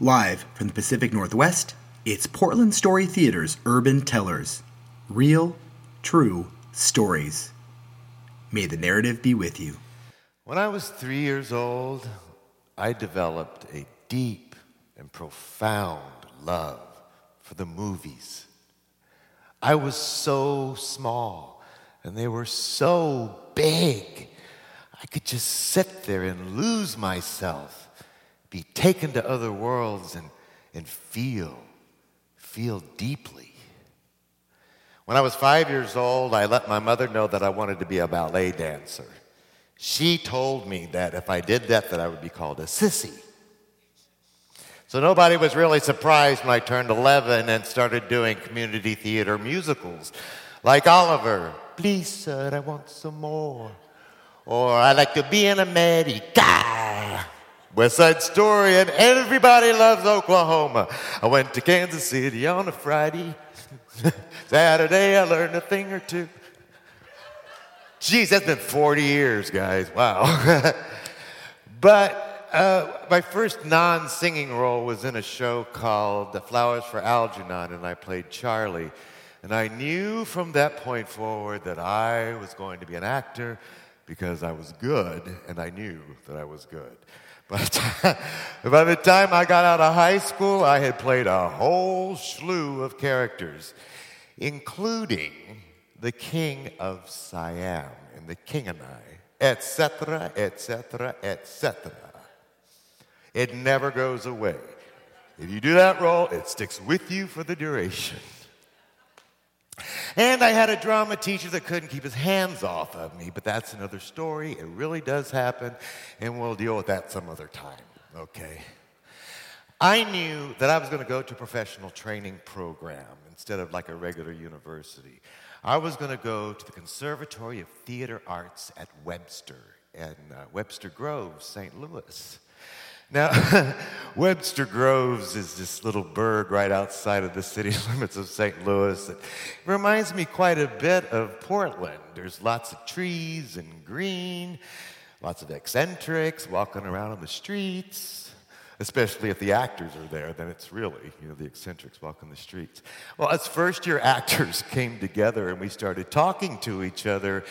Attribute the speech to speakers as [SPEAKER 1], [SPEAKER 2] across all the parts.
[SPEAKER 1] Live from the Pacific Northwest, it's Portland Story Theater's Urban Tellers. Real, true stories. May the narrative be with you.
[SPEAKER 2] When I was three years old, I developed a deep and profound love for the movies. I was so small and they were so big. I could just sit there and lose myself, be taken to other worlds and, and feel, feel deeply. When I was five years old, I let my mother know that I wanted to be a ballet dancer. She told me that if I did that, that I would be called a sissy. So nobody was really surprised when I turned 11 and started doing community theater musicals like Oliver. Please, sir, I want some more. Or I like to be in America. West Side Story and everybody loves Oklahoma. I went to Kansas City on a Friday. Saturday I learned a thing or two. Geez, that's been 40 years, guys. Wow. but uh, my first non singing role was in a show called The Flowers for Algernon, and I played Charlie. And I knew from that point forward that I was going to be an actor because I was good, and I knew that I was good. But by the time I got out of high school, I had played a whole slew of characters, including the King of Siam in The King and I, etc., etc., etc. It never goes away. If you do that role, it sticks with you for the duration. And I had a drama teacher that couldn't keep his hands off of me, but that's another story. It really does happen, and we'll deal with that some other time, okay? I knew that I was going to go to a professional training program instead of like a regular university. I was going to go to the Conservatory of Theater Arts at Webster in uh, Webster Groves, St. Louis. Now, Webster Groves is this little burg right outside of the city limits of St. Louis. It reminds me quite a bit of Portland. There's lots of trees and green, lots of eccentrics walking around on the streets, especially if the actors are there, then it's really, you know, the eccentrics walking the streets. Well, as first year actors came together and we started talking to each other,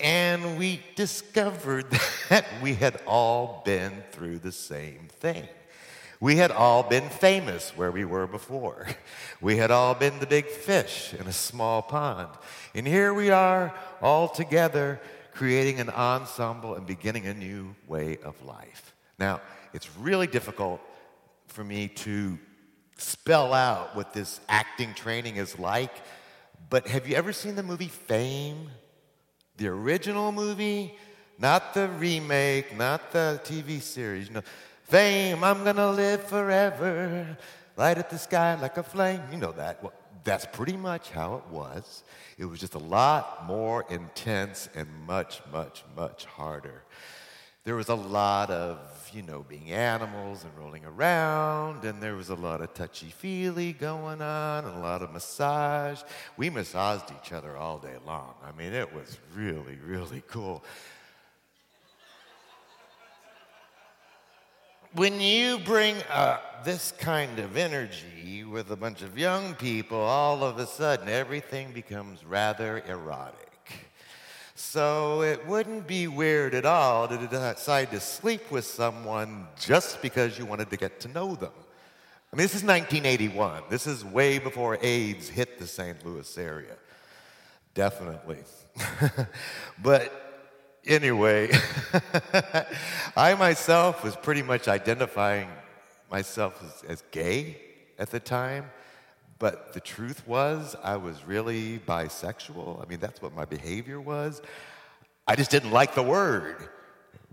[SPEAKER 2] and we discovered that we had all been through the same thing. We had all been famous where we were before. We had all been the big fish in a small pond. And here we are all together creating an ensemble and beginning a new way of life. Now, it's really difficult for me to spell out what this acting training is like, but have you ever seen the movie Fame? The original movie, not the remake, not the TV series. Know, fame, I'm gonna live forever, light up the sky like a flame. You know that. Well, that's pretty much how it was. It was just a lot more intense and much, much, much harder. There was a lot of, you know, being animals and rolling around, and there was a lot of touchy feely going on, and a lot of massage. We massaged each other all day long. I mean, it was really, really cool. When you bring uh, this kind of energy with a bunch of young people, all of a sudden everything becomes rather erotic. So it wouldn't be weird at all to decide to sleep with someone just because you wanted to get to know them. I mean, this is 1981. This is way before AIDS hit the St. Louis area. Definitely. but anyway, I myself was pretty much identifying myself as, as gay at the time. But the truth was, I was really bisexual. I mean, that's what my behavior was. I just didn't like the word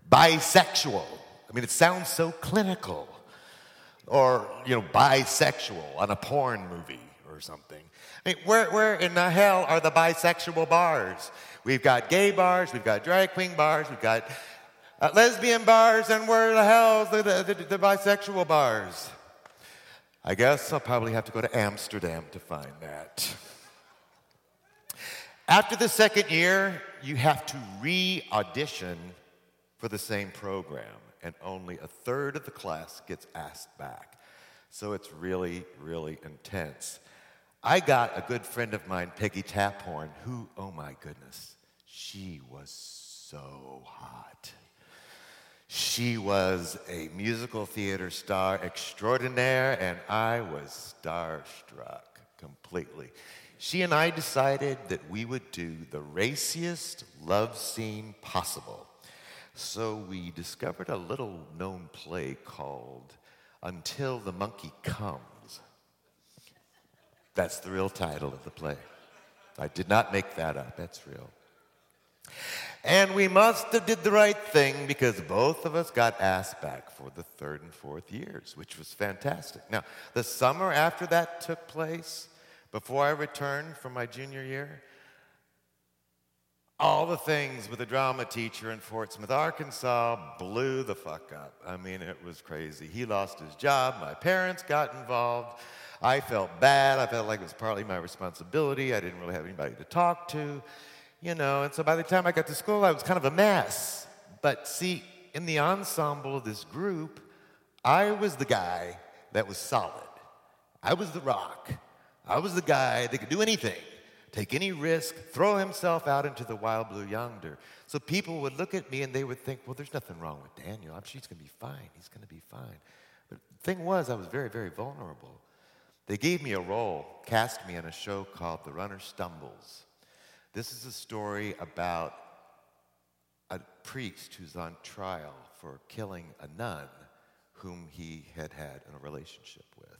[SPEAKER 2] bisexual. I mean, it sounds so clinical. Or, you know, bisexual on a porn movie or something. I mean, where, where in the hell are the bisexual bars? We've got gay bars, we've got drag queen bars, we've got uh, lesbian bars, and where the hell the, the, the, the bisexual bars? I guess I'll probably have to go to Amsterdam to find that. After the second year, you have to re audition for the same program, and only a third of the class gets asked back. So it's really, really intense. I got a good friend of mine, Peggy Taphorn, who, oh my goodness, she was so hot. She was a musical theater star extraordinaire, and I was starstruck completely. She and I decided that we would do the raciest love scene possible. So we discovered a little known play called Until the Monkey Comes. That's the real title of the play. I did not make that up, that's real. And we must have did the right thing because both of us got asked back for the third and fourth years, which was fantastic. Now, the summer after that took place, before I returned from my junior year, all the things with the drama teacher in Fort Smith, Arkansas blew the fuck up. I mean, it was crazy. He lost his job, my parents got involved. I felt bad. I felt like it was partly my responsibility. I didn't really have anybody to talk to you know, and so by the time I got to school, I was kind of a mess. But see, in the ensemble of this group, I was the guy that was solid. I was the rock. I was the guy that could do anything, take any risk, throw himself out into the wild blue yonder. So people would look at me and they would think, well, there's nothing wrong with Daniel. I'm sure he's going to be fine. He's going to be fine. But the thing was, I was very, very vulnerable. They gave me a role, cast me in a show called The Runner Stumbles. This is a story about a priest who's on trial for killing a nun whom he had had a relationship with.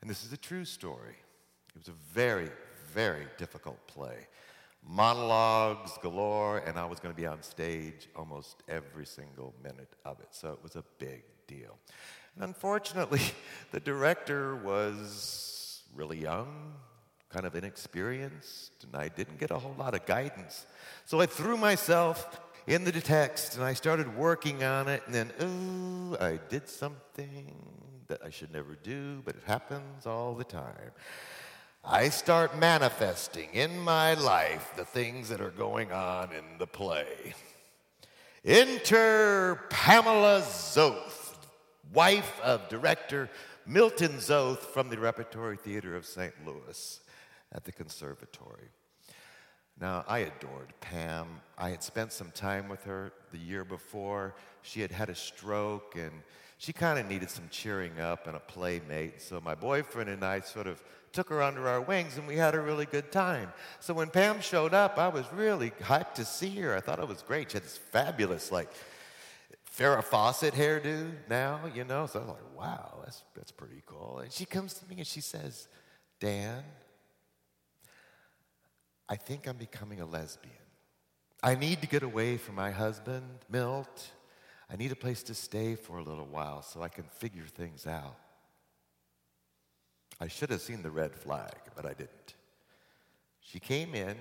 [SPEAKER 2] And this is a true story. It was a very, very difficult play. Monologues galore, and I was going to be on stage almost every single minute of it. So it was a big deal. And unfortunately, the director was really young, kind of inexperienced, and I didn't get a whole lot of guidance. So I threw myself in the text and I started working on it, and then, ooh, I did something that I should never do, but it happens all the time. I start manifesting in my life the things that are going on in the play. Enter Pamela Zoth, wife of director Milton Zoth from the Repertory Theater of St. Louis at the conservatory. Now, I adored Pam. I had spent some time with her the year before. She had had a stroke and she kind of needed some cheering up and a playmate. So, my boyfriend and I sort of took her under our wings and we had a really good time. So, when Pam showed up, I was really hyped to see her. I thought it was great. She had this fabulous, like, Farrah Fawcett hairdo now, you know. So I was like, wow, that's, that's pretty cool. And she comes to me and she says, Dan, I think I'm becoming a lesbian. I need to get away from my husband, Milt. I need a place to stay for a little while so I can figure things out. I should have seen the red flag, but I didn't. She came in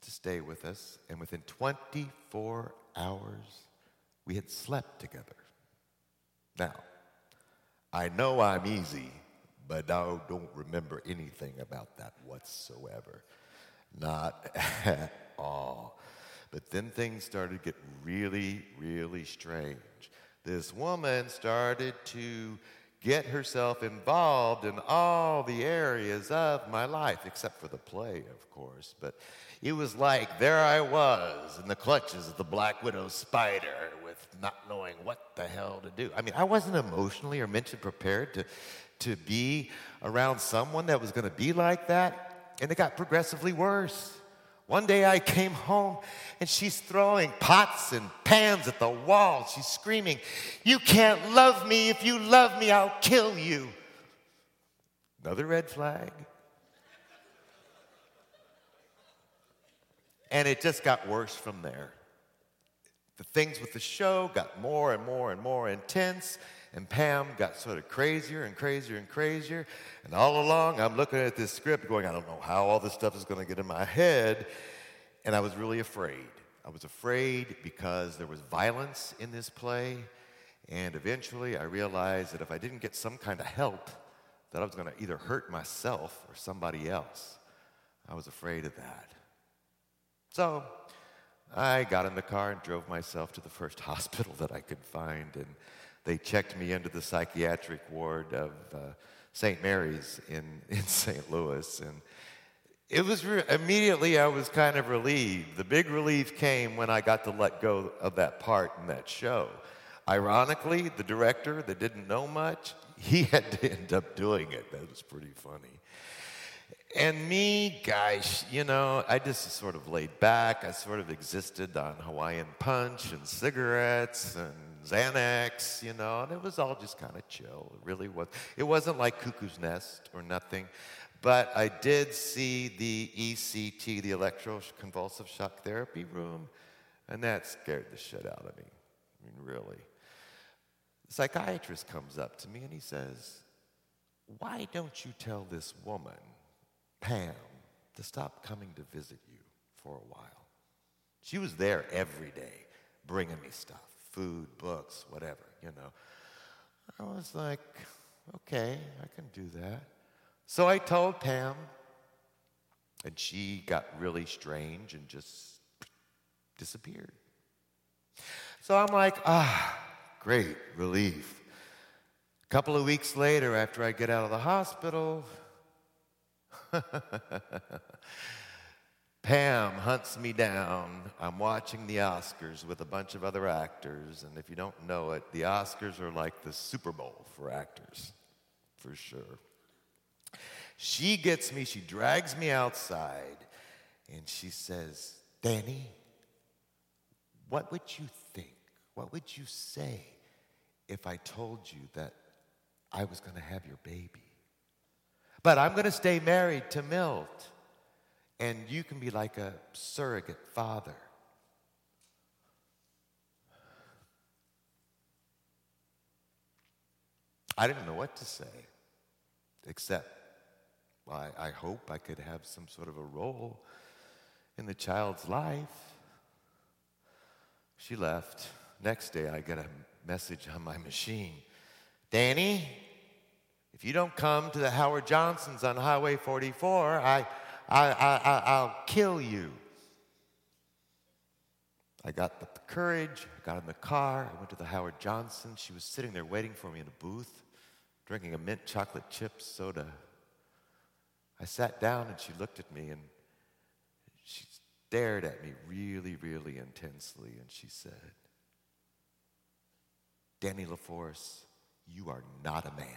[SPEAKER 2] to stay with us, and within 24 hours, we had slept together. Now, I know I'm easy, but I don't remember anything about that whatsoever. Not at all. But then things started to get really, really strange. This woman started to get herself involved in all the areas of my life, except for the play, of course. But it was like there I was in the clutches of the Black Widow spider with not knowing what the hell to do. I mean, I wasn't emotionally or mentally prepared to, to be around someone that was going to be like that. And it got progressively worse. One day I came home and she's throwing pots and pans at the wall. She's screaming, You can't love me. If you love me, I'll kill you. Another red flag. And it just got worse from there. The things with the show got more and more and more intense. And Pam got sort of crazier and crazier and crazier. And all along, I'm looking at this script going, I don't know how all this stuff is going to get in my head. And I was really afraid. I was afraid because there was violence in this play. And eventually, I realized that if I didn't get some kind of help, that I was going to either hurt myself or somebody else. I was afraid of that. So I got in the car and drove myself to the first hospital that I could find. And they checked me into the psychiatric ward of uh, St. Mary's in, in St. Louis. And it was re- immediately I was kind of relieved. The big relief came when I got to let go of that part in that show. Ironically, the director that didn't know much, he had to end up doing it. That was pretty funny. And me, gosh, you know, I just sort of laid back. I sort of existed on Hawaiian punch and cigarettes and Xanax, you know, and it was all just kind of chill. It really was. It wasn't like Cuckoo's Nest or nothing. But I did see the ECT, the electroconvulsive shock therapy room, and that scared the shit out of me. I mean, really. The psychiatrist comes up to me and he says, Why don't you tell this woman, Pam, to stop coming to visit you for a while? She was there every day bringing me stuff food, books, whatever, you know. I was like, okay, I can do that. So I told Pam, and she got really strange and just disappeared. So I'm like, ah, great relief. A couple of weeks later, after I get out of the hospital, Pam hunts me down. I'm watching the Oscars with a bunch of other actors, and if you don't know it, the Oscars are like the Super Bowl for actors, for sure. She gets me, she drags me outside, and she says, Danny, what would you think? What would you say if I told you that I was going to have your baby? But I'm going to stay married to Milt, and you can be like a surrogate father. I didn't know what to say, except I, I hope I could have some sort of a role in the child's life. She left. Next day, I get a message on my machine Danny, if you don't come to the Howard Johnsons on Highway 44, I, I, I, I'll kill you. I got the courage, I got in the car, I went to the Howard Johnson. She was sitting there waiting for me in a booth, drinking a mint chocolate chip soda. I sat down and she looked at me and she stared at me really, really intensely and she said, Danny LaForce, you are not a man.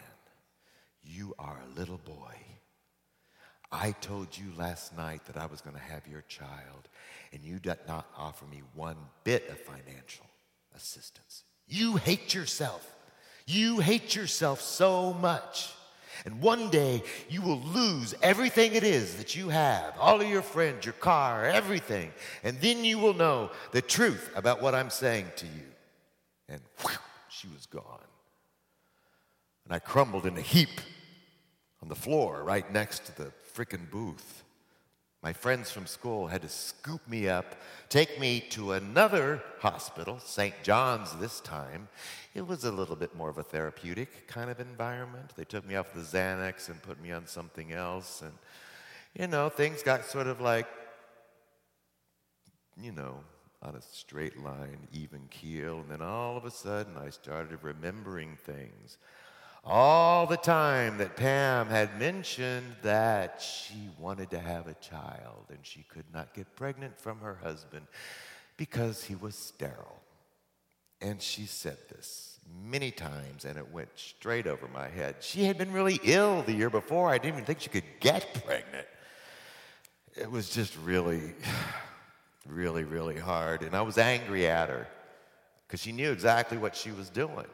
[SPEAKER 2] You are a little boy. I told you last night that I was going to have your child, and you did not offer me one bit of financial assistance. You hate yourself. You hate yourself so much and one day you will lose everything it is that you have all of your friends, your car, everything. And then you will know the truth about what I'm saying to you. And whew, she was gone. And I crumbled in a heap on the floor right next to the frickin' booth. My friends from school had to scoop me up, take me to another hospital, St. John's this time. It was a little bit more of a therapeutic kind of environment. They took me off the Xanax and put me on something else. And, you know, things got sort of like, you know, on a straight line, even keel. And then all of a sudden, I started remembering things all the time that Pam had mentioned that she wanted to have a child and she could not get pregnant from her husband because he was sterile. And she said this many times and it went straight over my head. She had been really ill the year before. I didn't even think she could get pregnant. It was just really, really, really hard. And I was angry at her because she knew exactly what she was doing.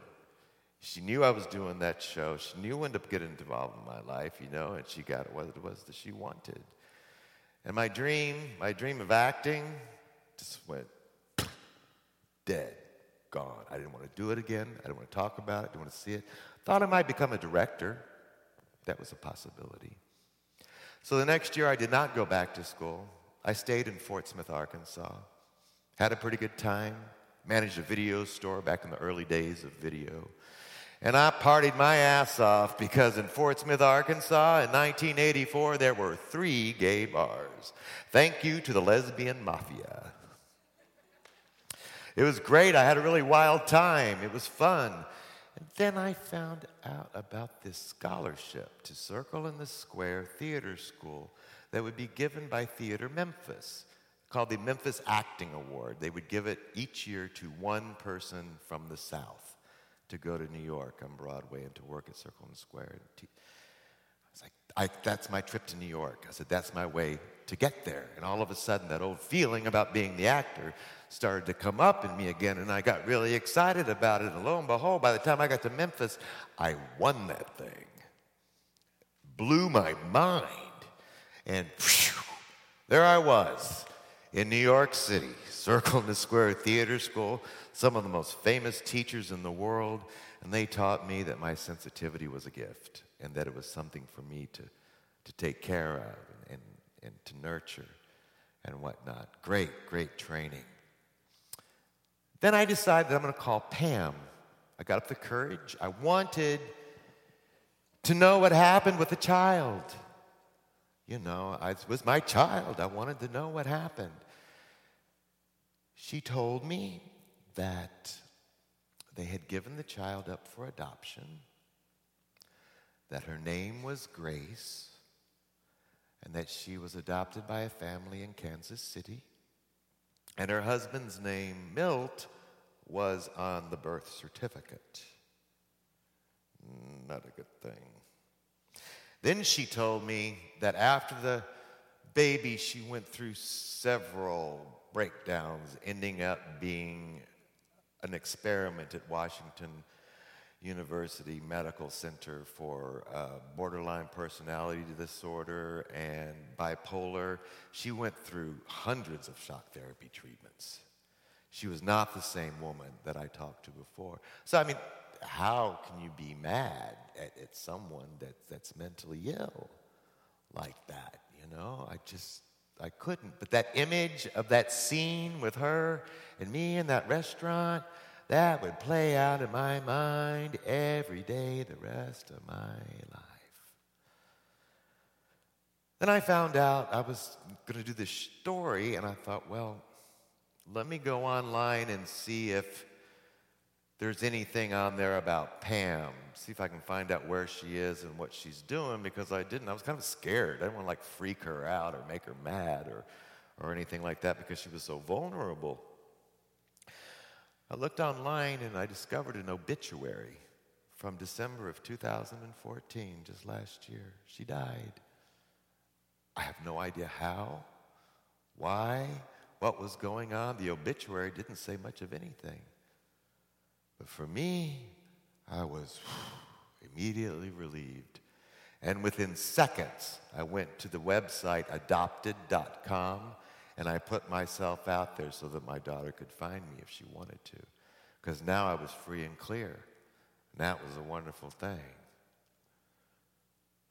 [SPEAKER 2] She knew I was doing that show. She knew when to get involved in my life, you know, and she got what it was that she wanted. And my dream, my dream of acting, just went dead, gone. I didn't want to do it again. I didn't want to talk about it. I didn't want to see it. Thought I might become a director. That was a possibility. So the next year, I did not go back to school. I stayed in Fort Smith, Arkansas. Had a pretty good time. Managed a video store back in the early days of video. And I partied my ass off because in Fort Smith, Arkansas in 1984, there were three gay bars. Thank you to the lesbian mafia. It was great. I had a really wild time. It was fun. And then I found out about this scholarship to Circle in the Square Theater School that would be given by Theater Memphis called the Memphis Acting Award. They would give it each year to one person from the South to go to New York on Broadway and to work at Circle the Square. I was like, I, that's my trip to New York. I said, that's my way to get there. And all of a sudden, that old feeling about being the actor started to come up in me again, and I got really excited about it. And lo and behold, by the time I got to Memphis, I won that thing. Blew my mind. And whew, there I was in New York City, Circle the Square Theater School, some of the most famous teachers in the world, and they taught me that my sensitivity was a gift and that it was something for me to, to take care of and, and, and to nurture and whatnot. Great, great training. Then I decided that I'm going to call Pam. I got up the courage. I wanted to know what happened with the child. You know, it was my child. I wanted to know what happened. She told me that they had given the child up for adoption, that her name was Grace, and that she was adopted by a family in Kansas City. And her husband's name, Milt, was on the birth certificate. Not a good thing. Then she told me that after the baby, she went through several breakdowns, ending up being an experiment at Washington University Medical Center for uh, borderline personality disorder and bipolar. She went through hundreds of shock therapy treatments. She was not the same woman that I talked to before. So, I mean, how can you be mad at, at someone that, that's mentally ill like that? You know, I just, I couldn't. But that image of that scene with her and me in that restaurant, that would play out in my mind every day the rest of my life. Then I found out I was going to do this story, and I thought, well, let me go online and see if there's anything on there about Pam. See if I can find out where she is and what she's doing because I didn't. I was kind of scared. I didn't want to like freak her out or make her mad or, or anything like that because she was so vulnerable. I looked online and I discovered an obituary from December of 2014, just last year. She died. I have no idea how, why, what was going on. The obituary didn't say much of anything. But for me, I was immediately relieved. And within seconds, I went to the website adopted.com and I put myself out there so that my daughter could find me if she wanted to. Because now I was free and clear. And that was a wonderful thing.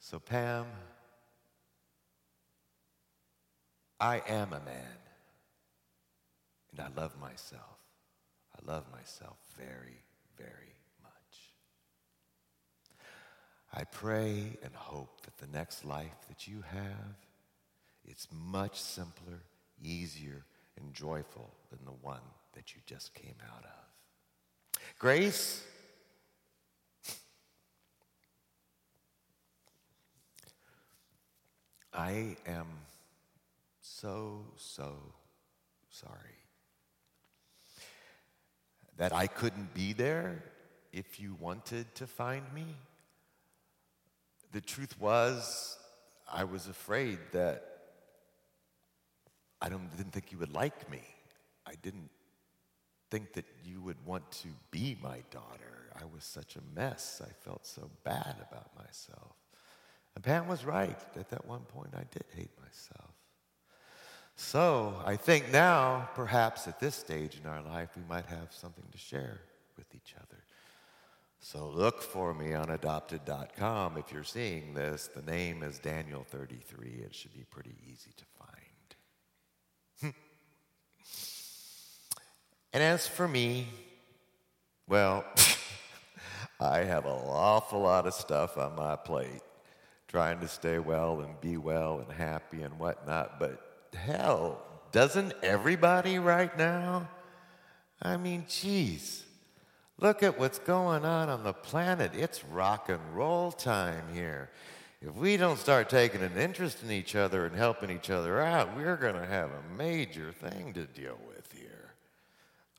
[SPEAKER 2] So, Pam, I am a man. And I love myself. I love myself very, very much. I pray and hope that the next life that you have, it's much simpler, easier, and joyful than the one that you just came out of. Grace, I am so, so sorry that I couldn't be there if you wanted to find me. The truth was, I was afraid that I didn't think you would like me. I didn't think that you would want to be my daughter. I was such a mess. I felt so bad about myself. And Pam was right. At that one point, I did hate myself. So I think now, perhaps at this stage in our life, we might have something to share with each other. So look for me on adopted.com. If you're seeing this, the name is Daniel33. It should be pretty easy to find. Hmm. and as for me, well, I have an awful lot of stuff on my plate, trying to stay well and be well and happy and whatnot, but hell, doesn't everybody right now? I mean, geez, Look at what's going on on the planet. It's rock and roll time here. If we don't start taking an interest in each other and helping each other out, we're going to have a major thing to deal with here.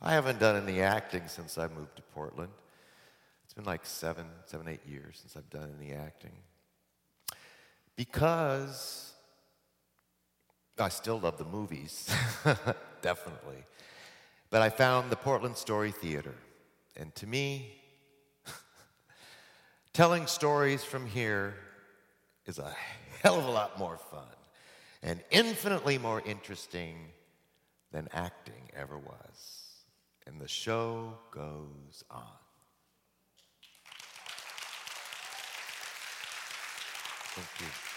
[SPEAKER 2] I haven't done any acting since I moved to Portland. It's been like seven, seven, eight years since I've done any acting. Because I still love the movies, definitely. But I found the Portland Story Theater. And to me, telling stories from here is a hell of a lot more fun and infinitely more interesting than acting ever was. And the show goes on. Thank you.